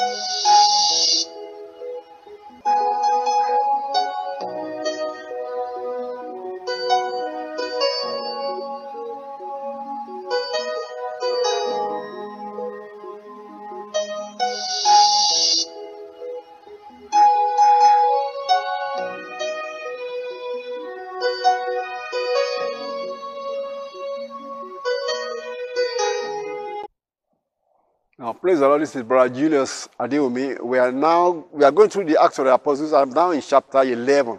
Now, praise the Lord. This is Brother Julius Adeomi. We are now we are going through the Acts of the Apostles. I'm now in chapter 11.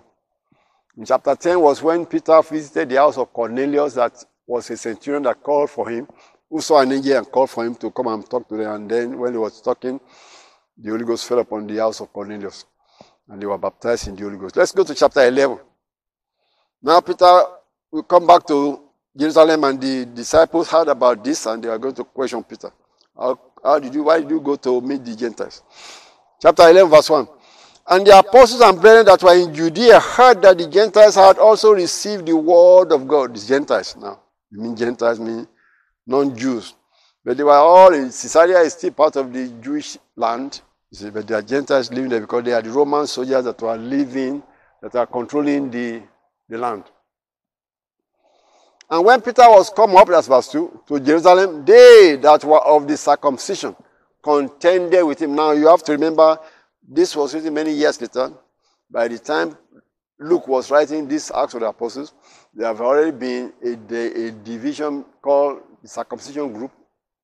In chapter 10 was when Peter visited the house of Cornelius, that was a centurion that called for him, who saw an angel and called for him to come and talk to them. And then when he was talking, the Holy Ghost fell upon the house of Cornelius, and they were baptized in the Holy Ghost. Let's go to chapter 11. Now, Peter will come back to Jerusalem, and the disciples heard about this, and they are going to question Peter. How did you, why did you go to meet the Gentiles? Chapter 11, verse 1. And the apostles and brethren that were in Judea heard that the Gentiles had also received the word of God. The Gentiles now. You mean Gentiles mean non-Jews. But they were all in Caesarea is still part of the Jewish land. You see, but are Gentiles living there because they are the Roman soldiers that were living, that are controlling the, the land. And when Peter was come up, that's verse 2, to Jerusalem, they that were of the circumcision contended with him. Now you have to remember, this was written many years later. By the time Luke was writing this Acts of the Apostles, there have already been a, a division called the circumcision group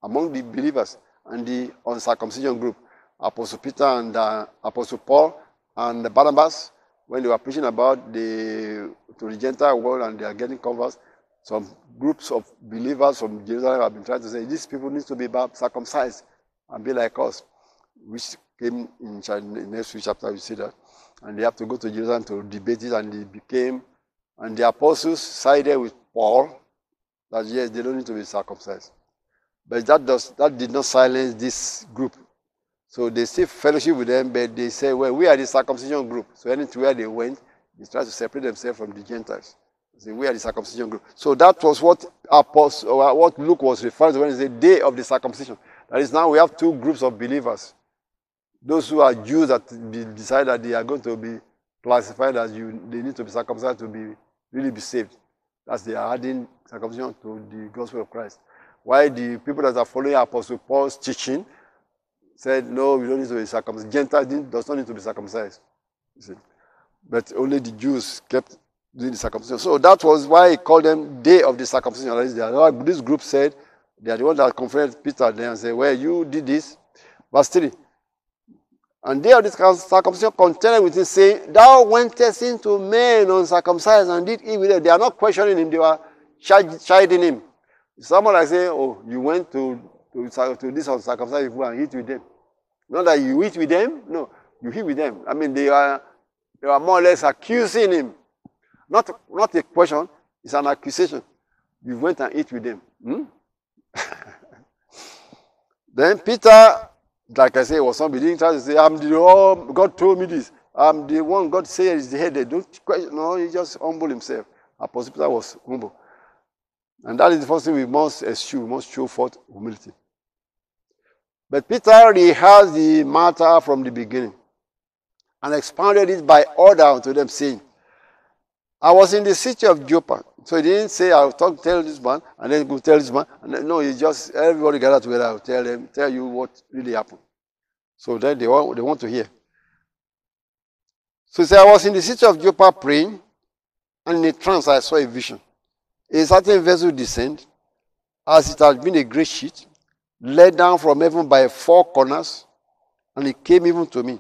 among the believers and the uncircumcision group. Apostle Peter and uh, Apostle Paul and Barnabas, when they were preaching about the to the Gentile world and they are getting converts, some groups of believers from Jerusalem have been trying to say these people need to be circumcised and be like us, which came in the next few chapters. We see that, and they have to go to Jerusalem to debate it, and they became, and the apostles sided with Paul that yes, they don't need to be circumcised, but that does that did not silence this group. So they still fellowship with them, but they say, well, we are the circumcision group. So anywhere they went, they try to separate themselves from the Gentiles. See, we are the circumcision group. So that was what Apostle, what Luke was referring to when he said day of the circumcision. That is now we have two groups of believers. Those who are Jews that decide that they are going to be classified as you, they need to be circumcised to be really be saved. That's they are adding circumcision to the gospel of Christ. Why the people that are following Apostle Paul's teaching said, no, we don't need to be circumcised. Gentiles does not need to be circumcised. But only the Jews kept doing the circumcision. So that was why he called them day of the circumcision. This group said they are the one that confronted Peter there and said, Well, you did this. Verse 3. And day of the circumcision contended with him, saying, Thou wentest into men uncircumcised and did eat with them. They are not questioning him, they were chiding him. Someone like say, Oh, you went to, to, to this uncircumcised people and eat with them. Not that you eat with them, no, you eat with them. I mean, they are, they are more or less accusing him. Not, not a question, it's an accusation. You went and ate with them. Hmm? then Peter, like I said, was somebody didn't try to say, I'm the one, God told me this. I'm the one God said is the head. Don't question. No, he just humbled himself. Apostle Peter was humble. And that is the first thing we must eschew. We must show forth humility. But Peter rehearsed the matter from the beginning and expounded it by order unto them, saying, I was in the city of Joppa. So he didn't say, I'll talk, tell this man, and then go tell this man. Then, no, he just, everybody gathered together, I'll tell them, tell you what really happened. So then they want, they want to hear. So he said, I was in the city of Joppa praying, and in a trance I saw a vision. A certain vessel descend, as it had been a great sheet, let down from heaven by four corners, and it came even to me.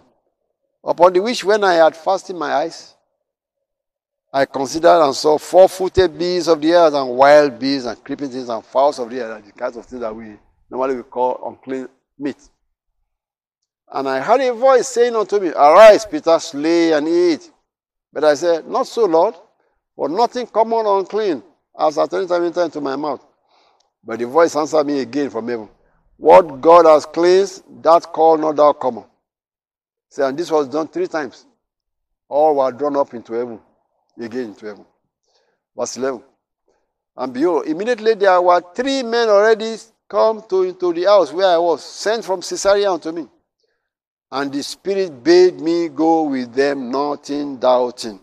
Upon the which, when I had fastened my eyes, I considered and saw four footed beasts of the earth and wild beasts and creeping things and fowls of the earth, the kinds of things that we normally we call unclean meat. And I heard a voice saying unto me, Arise, Peter, slay and eat. But I said, Not so, Lord, for nothing common or unclean has at any time entered into my mouth. But the voice answered me again from heaven, What God has cleansed, that call not thou common. See, and this was done three times. All were drawn up into heaven again into heaven. Verse 11. And behold, immediately there were three men already come to into the house where I was, sent from Caesarea unto me. And the Spirit bade me go with them, nothing doubting.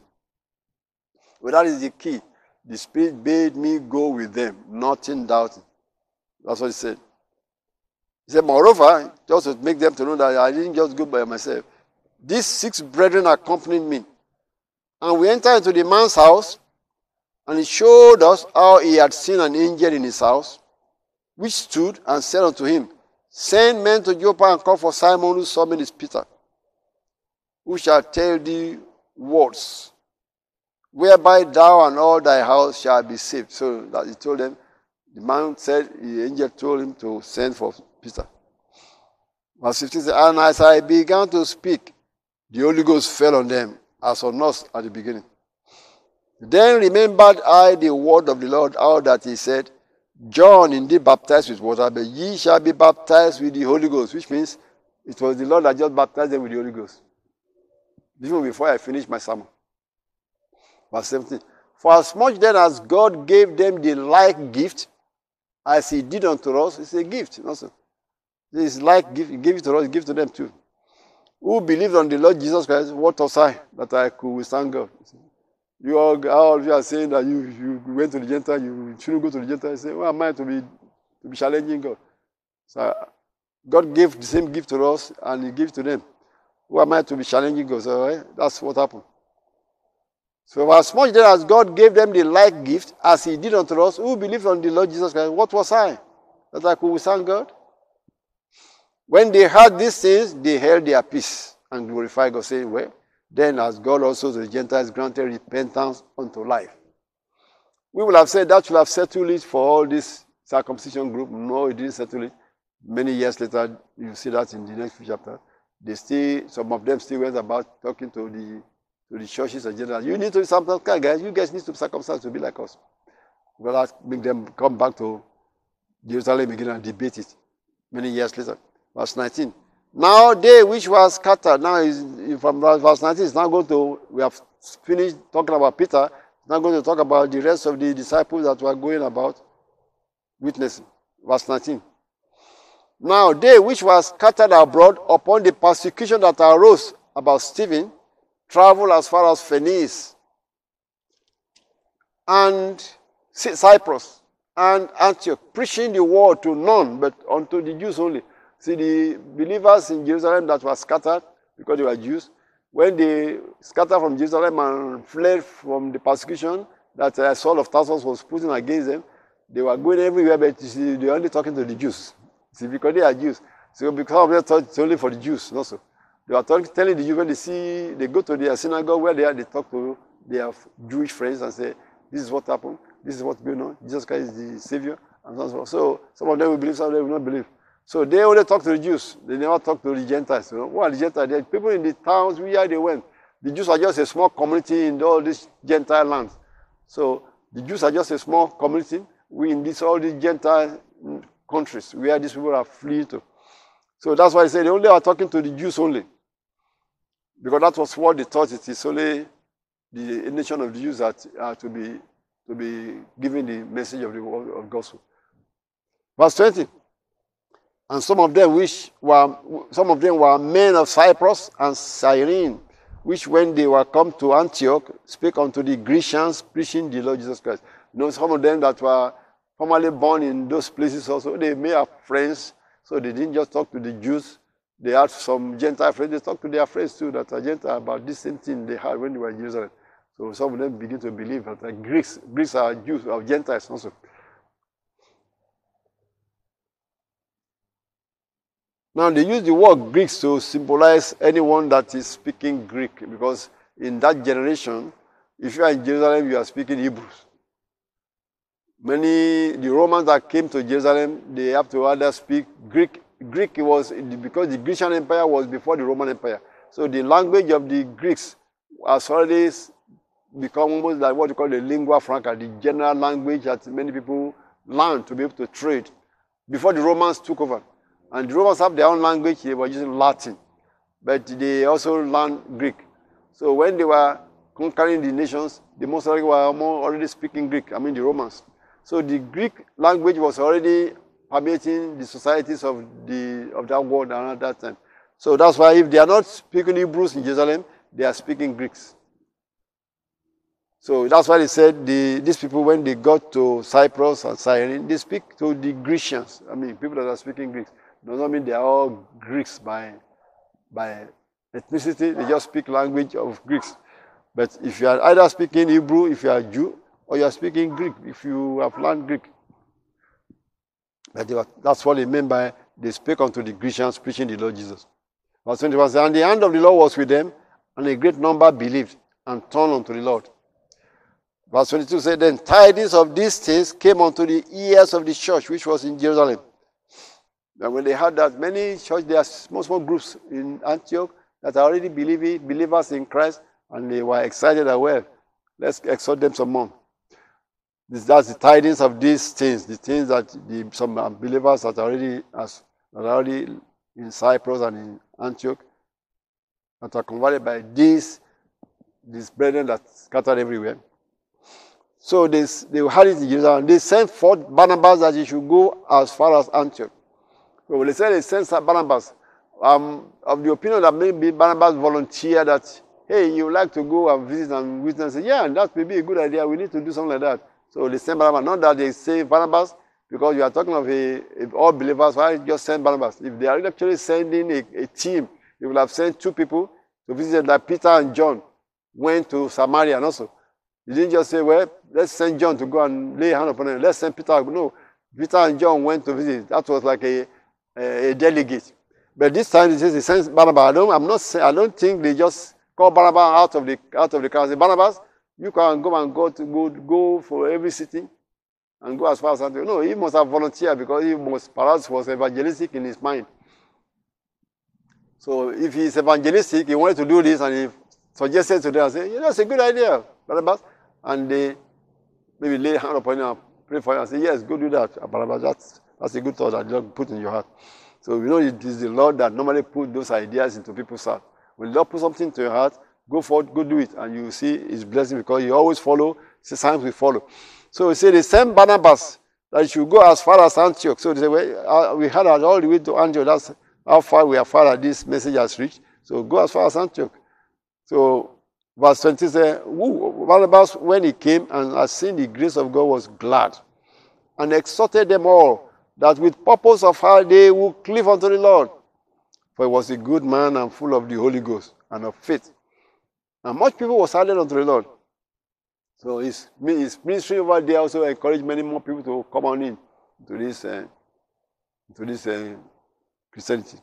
Well, that is the key. The Spirit bade me go with them, nothing doubting. That's what he said. He said, Moreover, just to make them to know that I didn't just go by myself. These six brethren accompanied me. And we entered into the man's house, and he showed us how he had seen an angel in his house, which stood and said unto him, Send men to Joppa and call for Simon, whose surname is Peter, who shall tell thee words, whereby thou and all thy house shall be saved. So that he told them, the man said, the angel told him to send for Peter. Verse 15 says, And as I began to speak, the Holy Ghost fell on them, as on us at the beginning. Then remembered I the word of the Lord, how that he said, John indeed baptized with water, but ye shall be baptized with the Holy Ghost, which means it was the Lord that just baptized them with the Holy Ghost. Even before I finished my sermon. Verse 17. For as much then as God gave them the like gift, as he did unto us, it's a gift. Also. It's like gift, he gave it to us, give to them too. Who believed on the Lord Jesus Christ, what was I that I could withstand God? You all, all of you are saying that you, you went to the Gentile, you shouldn't go to the Gentile. You say, Who am I to be, to be challenging God? So God gave the same gift to us and He gave to them. Who am I to be challenging God? So eh, that's what happened. So as much then as God gave them the like gift, as He did unto us, who believed on the Lord Jesus Christ, what was I? That I could withstand God? When they heard these things, they held their peace and glorified God, saying, Well, then as God also the Gentiles granted repentance unto life. We will have said that should have settled it for all this circumcision group. No, it didn't settle it. Many years later, you see that in the next chapter. They still, some of them still went about talking to the to the churches and general. You need to be something, guys. You guys need to be circumcised to be like us. Well, make them come back to Jerusalem again and debate it many years later. Verse 19. Now they which were scattered, now is from verse 19, is now going to, we have finished talking about Peter, now going to talk about the rest of the disciples that were going about witnessing. Verse 19. Now they which were scattered abroad upon the persecution that arose about Stephen, traveled as far as Phoenice and Cyprus and Antioch, preaching the word to none but unto the Jews only. See, the believers in Jerusalem that were scattered because they were Jews, when they scattered from Jerusalem and fled from the persecution that uh, Saul of Tarsus was putting against them, they were going everywhere, but you see, they were only talking to the Jews. See, because they are Jews. So because of that, it's only for the Jews, also. They are talking, telling the Jews when they see, they go to their synagogue where they are, they talk to their Jewish friends and say, this is what happened, this is what's going on, Jesus Christ is the Savior, and so on. So, so some of them will believe, some of them will not believe. So they only talk to the Jews. They never talk to the Gentiles. You know? What are the Gentiles? The people in the towns where they went. The Jews are just a small community in all these Gentile lands. So the Jews are just a small community. We in this all these Gentile mm, countries where these people are fleeing to. So that's why I say they only are talking to the Jews only. Because that was what they thought it is only the nation of the Jews that are to be to be given the message of the of gospel. Verse 20. And some of them which were some of them were men of Cyprus and Cyrene, which when they were come to Antioch, spake unto the Grecians, preaching the Lord Jesus Christ. You know, some of them that were formerly born in those places also, they may have friends, so they didn't just talk to the Jews. They had some Gentile friends. They talked to their friends too that are Gentile about this same thing they had when they were in Jerusalem. So some of them begin to believe that Greeks, Greeks are Jews, are Gentiles also. Now, they use the word Greeks to symbolize anyone that is speaking Greek because in that generation, if you are in Jerusalem, you are speaking Hebrews. Many, the Romans that came to Jerusalem, they have to either speak Greek. Greek was because the Grecian Empire was before the Roman Empire. So the language of the Greeks has already become almost like what you call the lingua franca, the general language that many people learn to be able to trade before the Romans took over. And the Romans have their own language, they were using Latin, but they also learned Greek. So when they were conquering the nations, the most likely were already speaking Greek, I mean the Romans. So the Greek language was already permeating the societies of, the, of that world around that time. So that's why if they are not speaking Hebrews in Jerusalem, they are speaking Greeks. So that's why they said the, these people, when they got to Cyprus and Cyrene, they speak to the Grecians. I mean, people that are speaking Greek. Does not mean they are all Greeks by, by ethnicity. They just speak language of Greeks. But if you are either speaking Hebrew, if you are Jew, or you are speaking Greek, if you have learned Greek. But were, that's what they mean by they spake unto the Grecians, preaching the Lord Jesus. Verse 21 says, And the hand of the Lord was with them, and a great number believed and turned unto the Lord. Verse 22 said, Then tidings of these things came unto the ears of the church, which was in Jerusalem. And when they heard that many church, there are small, small groups in Antioch that are already believing, believers in Christ, and they were excited as well. Let's exhort them some more. This, that's the tidings of these things, the things that the, some believers that are already that are already in Cyprus and in Antioch that are converted by these these brethren that scattered everywhere. So they, they had it in Jerusalem. They sent forth Barnabas that he should go as far as Antioch. So they said they sent Barnabas. Um, of the opinion that maybe Barnabas volunteered that, hey, you like to go and visit and witness. Yeah, that may be a good idea. We need to do something like that. So they sent Barnabas. Not that they say Barnabas, because you are talking of a, all believers. Why just send Barnabas? If they are actually sending a, a team, you will have sent two people to visit, like Peter and John went to Samaria and also. You didn't just say, well, let's send John to go and lay hand upon him. Let's send Peter. No, Peter and John went to visit. That was like a, a, a delegate. But this time it says he sends Barnabas. I don't, I'm not I don't think they just call Barnabas out of the out of the car. Say, Barnabas, you can go and go to go, go for every city and go as far as Antioch. No, he must have volunteered because he must perhaps was evangelistic in his mind. So if he's evangelistic, he wanted to do this and he suggested to them, I say, yeah, that's a good idea, Barnabas. And they maybe lay hand upon him and pray for him and say, yes, go do that. Barnabas, that's, that's a good thought that you put in your heart. So you know it is the Lord that normally put those ideas into people's heart. When the Lord put something to your heart, Go forward, go do it, and you see his blessing because you always follow. The signs we follow. So he said the same Barnabas that you should go as far as Antioch. So they well, uh, we had all the way to Antioch. That's how far we are far that this message has reached. So go as far as Antioch. So verse 20 says, Barnabas, when he came and had seen the grace of God, was glad and exhorted them all that with purpose of how they would cleave unto the Lord. For he was a good man and full of the Holy Ghost and of faith. And much people were silent unto the Lord. So his, his ministry over there also encouraged many more people to come on in to this, uh, to this uh, Christianity.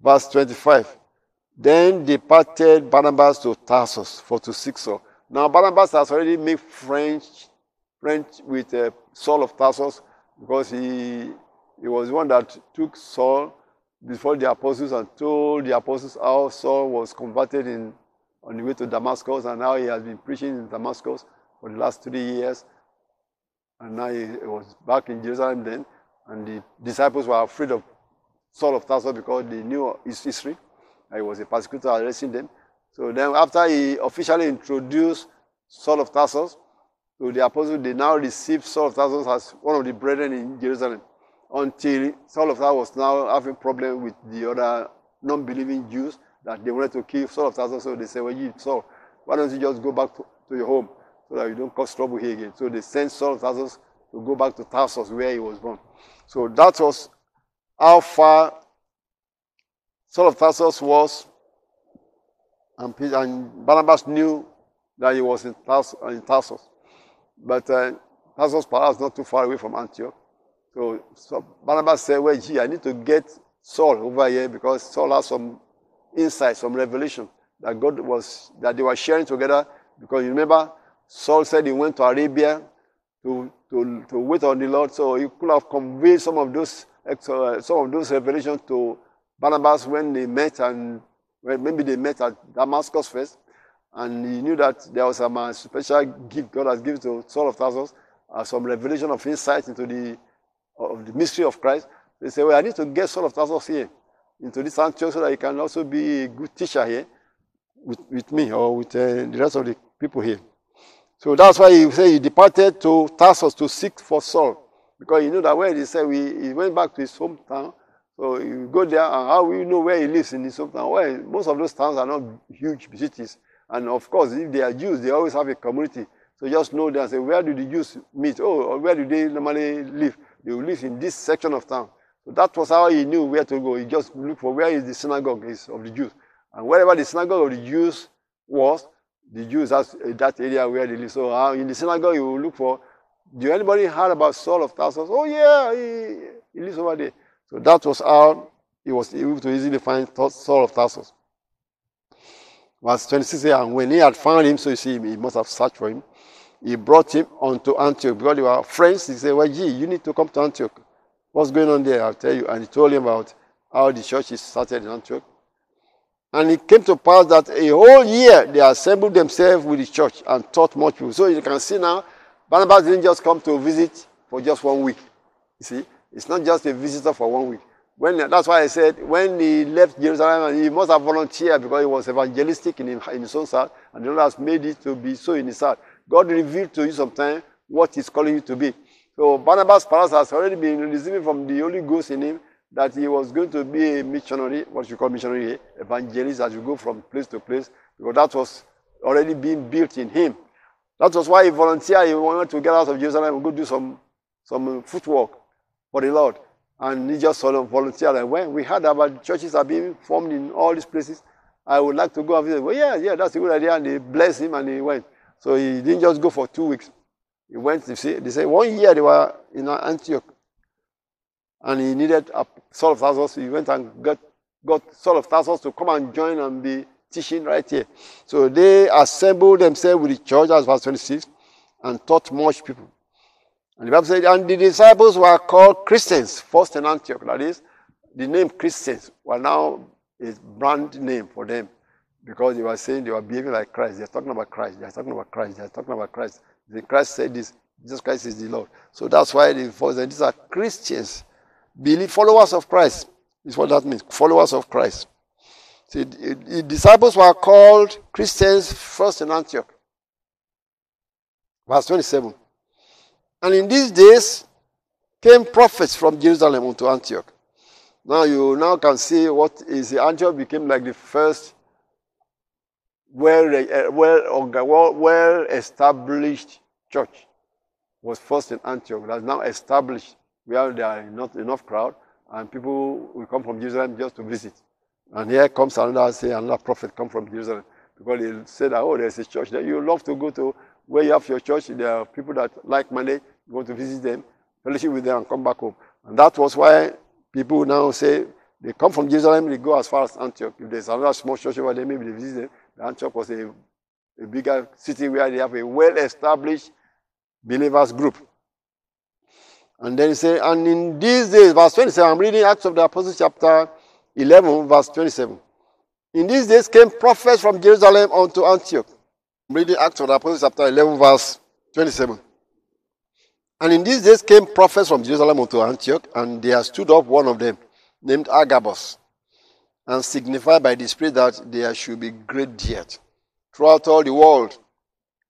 Verse 25. Then departed Barnabas to Tarsus for to seek Saul. Now Barnabas has already made friends, friends with uh, Saul of Tarsus because he, he was the one that took Saul before the apostles and told the apostles how Saul was converted in, on the way to Damascus and how he has been preaching in Damascus for the last three years. And now he was back in Jerusalem then, and the disciples were afraid of Saul of Tarsus because they knew his history. He was a persecutor arresting them. So then after he officially introduced Saul of Tarsus to the apostles, they now received Saul of Tarsus as one of the brethren in Jerusalem until Saul of Tarsus was now having problem with the other non-believing Jews that they wanted to kill Saul of Tarsus. So they said, well, you, Saul, why don't you just go back to, to your home so that you don't cause trouble here again? So they sent Saul of Tarsus to go back to Tarsus where he was born. So that was how far Saul of Tarsus was, and, and Barnabas knew that he was in Tarsus. But uh, Tarsus perhaps not too far away from Antioch. So, so Barnabas said, well, gee, I need to get Saul over here because Saul has some insight, some revelation that God was, that they were sharing together. Because you remember, Saul said he went to Arabia to, to, to wait on the Lord. So he could have conveyed some of those, uh, some of those revelations to Barnabas when they met and well, maybe they met at Damascus first. And he knew that there was some uh, special gift God has given to Saul of Tarsus, uh, some revelation of insight into the of the mystery of Christ, they said, well, I need to get Saul of Tarsus here into this Antioch so that he can also be a good teacher here with, with me or with uh, the rest of the people here. So that's why he said he departed to Tarsus to seek for Saul. Because he knew that when he said we, he went back to his hometown, So you go there, and how will you know where he lives in his hometown? Well, most of those towns are not huge cities. And of course, if they are Jews, they always have a community. So just know that. Say, where do the Jews meet? Oh, or where do they normally live? They will live in this section of town. So that was how he knew where to go. He just looked for where is the synagogue is of the Jews. And wherever the synagogue of the Jews was, the Jews, that's that area where they live. So uh, in the synagogue, you will look for, do anybody heard about Saul of Tarsus? Oh yeah, he, he lives over there. So that was how he was able to easily find Saul of Tarsus. Verse 26 and when he had found him, so you see, he must have searched for him. He brought him onto Antioch because they were friends. He said, Well, gee, you need to come to Antioch. What's going on there? I'll tell you. And he told him about how the church is started in Antioch. And it came to pass that a whole year they assembled themselves with the church and taught much people. So you can see now, Barnabas didn't just come to visit for just one week. You see, it's not just a visitor for one week. When that's why I said when he left Jerusalem, he must have volunteered because he was evangelistic in, in his own heart, and the Lord has made it to be so in his heart. God revealed to you sometime what He's calling you to be. So Barnabas perhaps has already been receiving from the Holy Ghost in him that he was going to be a missionary, what you call missionary, evangelist, as you go from place to place, because that was already being built in him. That was why he volunteered. He wanted to get out of Jerusalem and go do some, some footwork for the Lord. And he just volunteered. And when we heard about churches are being formed in all these places, I would like to go and visit. Well, yeah, yeah, that's a good idea. And they blessed him and he went. So he didn't just go for two weeks. He went, you see, they say one year they were in Antioch. And he needed a Saul of Tarsus. He went and got, got Saul of Tarsus to come and join and be teaching right here. So they assembled themselves with the church, as verse 26, and taught much people. And the Bible said, and the disciples were called Christians, first in Antioch. That is, the name Christians were now a brand name for them because they were saying they were behaving like Christ. They're talking about Christ. They're talking about Christ. They're talking about Christ. The Christ said this. Jesus Christ is the Lord. So that's why the first these are Christians, believe followers of Christ. Is what that means. Followers of Christ. See, the disciples were called Christians first in Antioch. Verse 27. And in these days came prophets from Jerusalem unto Antioch. Now you now can see what is Antioch became like the first well, uh, well, well, established church was first in Antioch. That's now established where there are not enough crowd and people will come from Jerusalem just to visit. And here comes another, say, another prophet come from Jerusalem because he said oh, there's a church that you love to go to where you have your church. There are people that like money, you want to visit them, fellowship with them, and come back home. And that was why people now say they come from Jerusalem, they go as far as Antioch. If there's another small church over there, maybe they visit them. Antioch was a, a bigger city where they have a well-established believers group. And then he said, and in these days, verse 27, I'm reading Acts of the Apostles chapter 11, verse 27. In these days came prophets from Jerusalem unto Antioch. Reading Acts of the Apostles chapter 11, verse 27. And in these days came prophets from Jerusalem unto Antioch, and there stood up one of them, named Agabus, and signified by the Spirit that there should be great death throughout all the world,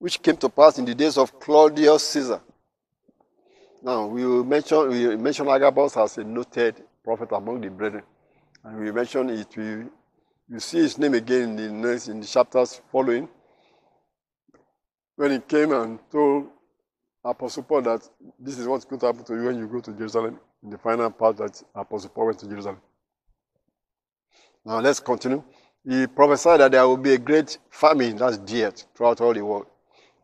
which came to pass in the days of Claudius Caesar. Now, we will mention, we mention Agabus as a noted prophet among the brethren. And we mention it, we, you see his name again in the, next, in the chapters following. When he came and told Apostle Paul that this is what's going to happen to you when you go to Jerusalem, in the final part that Apostle Paul went to Jerusalem. Now let's continue. He prophesied that there will be a great famine, that's death, throughout all the world.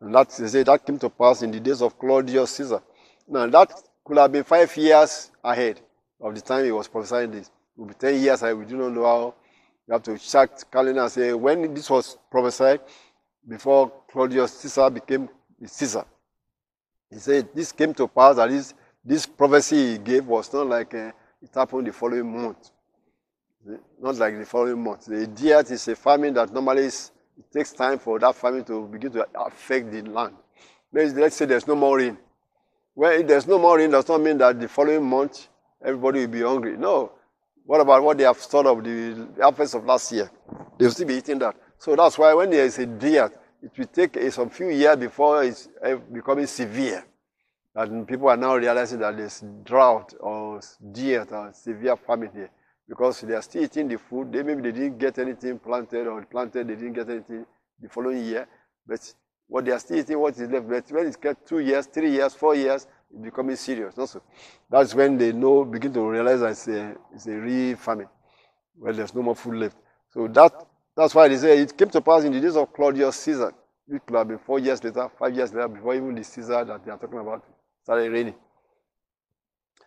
And that, they say, that came to pass in the days of Claudius Caesar. Now that could have been five years ahead of the time he was prophesying this. It will be ten years ahead. We do not know how. You have to check calendar and say when this was prophesied before Claudius Caesar became Caesar. He said this came to pass that this, prophecy he gave was not like uh, it happened the following month. Not like the following month. The death is a famine that normally is, it takes time for that famine to begin to affect the land. Let's, let's say there's no more rain. Well, if there's no more rain, does not mean that the following month everybody will be hungry. No. What about what they have stored of the harvest of last year? They'll still be eating that. So that's why when there is a death, it will take some few years before it's uh, becoming severe. that people are now realizing that there's drought or dearth or severe famine here because they are still eating the food. They maybe they didn't get anything planted or planted, they didn't get anything the following year. But what they are still eating, what is left. But when it's get two years, three years, four years, it's becoming serious. Also, that's when they know, begin to realize that it's a, it's a real famine, where there's no more food left. So that that's why they say it came to pass in the days of Claudius Caesar, which could have been four years later, five years later, before even the Caesar that they are talking about started reigning.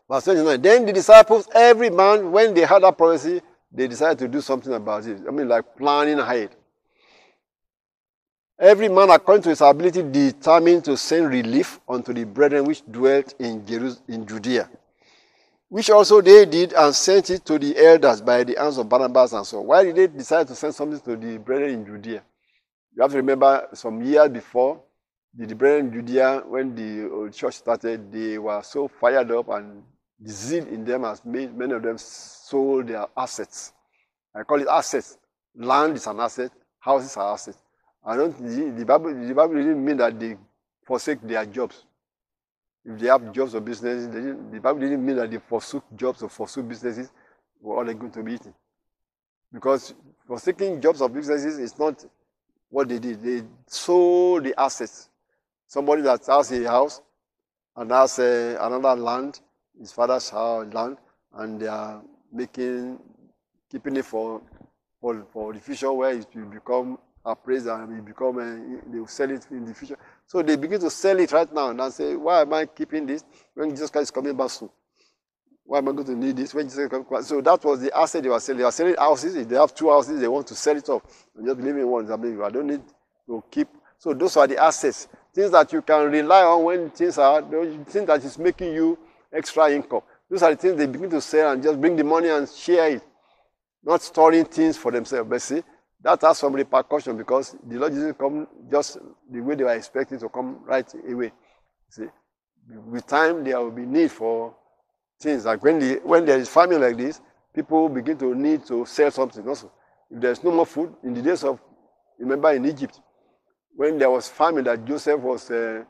Verse 29. Then the disciples, every man, when they had that prophecy, they decided to do something about it. I mean, like planning ahead. Every man, according to his ability, determined to send relief unto the brethren which dwelt in, Jerusalem, in Judea, which also they did and sent it to the elders by the hands of Barnabas and so on. Why did they decide to send something to the brethren in Judea? You have to remember some years before, the brethren in Judea, when the church started, they were so fired up and the zeal in them has made many of them sold their assets. I call it assets. Land is an asset, houses are assets. I don't the Bible the Bible didn't mean that they forsake their jobs. If they have jobs or businesses, the Bible didn't mean that they forsook jobs or forsook businesses were all going to be eaten. Because forsaking jobs or businesses is not what they did. They sold the assets. Somebody that has a house and has a, another land his father's house, land, and they are making, keeping it for, for, for the future where it will become appraised and will become, uh, they will sell it in the future. So they begin to sell it right now and say, why am I keeping this when Jesus Christ is coming back soon? Why am I going to need this when Jesus is coming back? So that was the asset they were selling. They were selling houses. If they have two houses, they want to sell it off and just live in one. I I don't need to keep. So those are the assets, things that you can rely on when things are, things that is making you extra income. Those are the things they begin to sell and just bring the money and share it, not storing things for themselves. But see, that has some repercussion because the Lord didn't come just the way they were expecting to come right away. See, with time there will be need for things like when the when there is famine like this, people begin to need to sell something also. If there's no more food in the days of, remember in Egypt, when there was famine that Joseph was. Uh,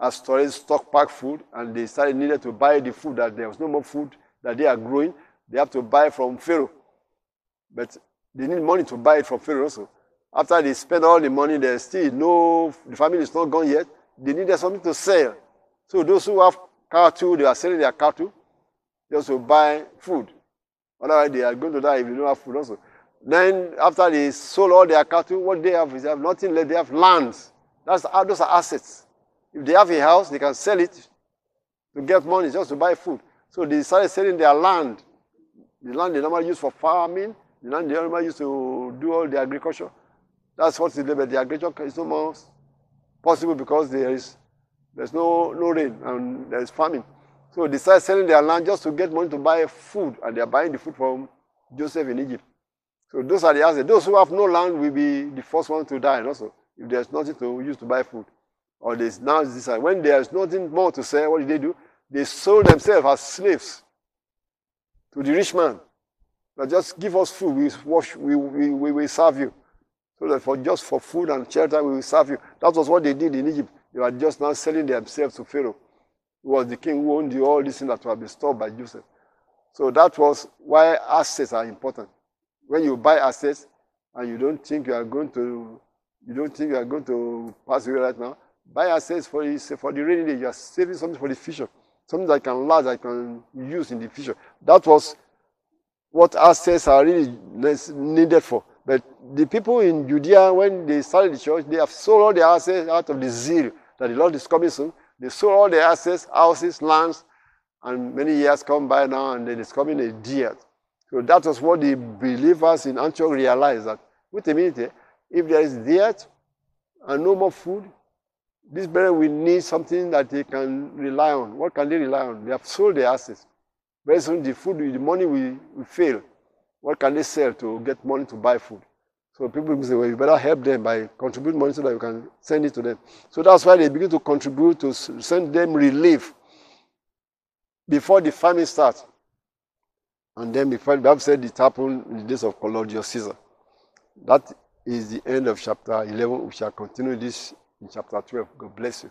as storage stock pack food and they started needed to buy the food that there was no more food that they are growing. They have to buy from Pharaoh. But they need money to buy it from Pharaoh also. After they spend all the money, there's still no, the family is not gone yet. They needed something to sell. So those who have cattle, they are selling their cattle. They also buy food. Otherwise, they are going to die if they don't have food also. Then, after they sold all their cattle, what they have is they have nothing left. They have lands. That's, those are assets. If they have a house, they can sell it to get money just to buy food. So they started selling their land. The land they normally use for farming, the land they normally use to do all the agriculture. That's what's the but the agriculture is no more possible because there is there's no, no rain and there's famine. So they started selling their land just to get money to buy food, and they are buying the food from Joseph in Egypt. So those are the assets. Those who have no land will be the first one to die also, if there's nothing to use to buy food or this now this when there's nothing more to say, what did they do? They sold themselves as slaves to the rich man. Now just give us food, we wash, we, we, we will serve you. So that for just for food and shelter, we will serve you. That was what they did in Egypt. They were just now selling themselves to Pharaoh, who was the king who owned all these things that were bestowed by Joseph. So that was why assets are important. When you buy assets and you don't think you are going to, you don't think you are going to pass away right now, Buy assets for the, for the rainy day. You are saving something for the future. Something that can last, that can use in the future. That was what assets are really needed for. But the people in Judea, when they started the church, they have sold all their assets out of the zeal that the Lord is coming soon. They sold all their assets, houses, lands, and many years come by now, and then it's coming a dear. So that was what the believers in Antioch realized that, wait a minute, eh, if there is death and no more food, this brethren will need something that they can rely on. What can they rely on? They have sold their assets. Very the food, the money will, will fail. What can they sell to get money to buy food? So people say, well, you better help them by contributing money so that you can send it to them. So that's why they begin to contribute to send them relief before the famine starts. And then before the Bible said it happened in the days of Claudius Caesar. That is the end of chapter 11. We shall continue this in chapter 12. God bless you.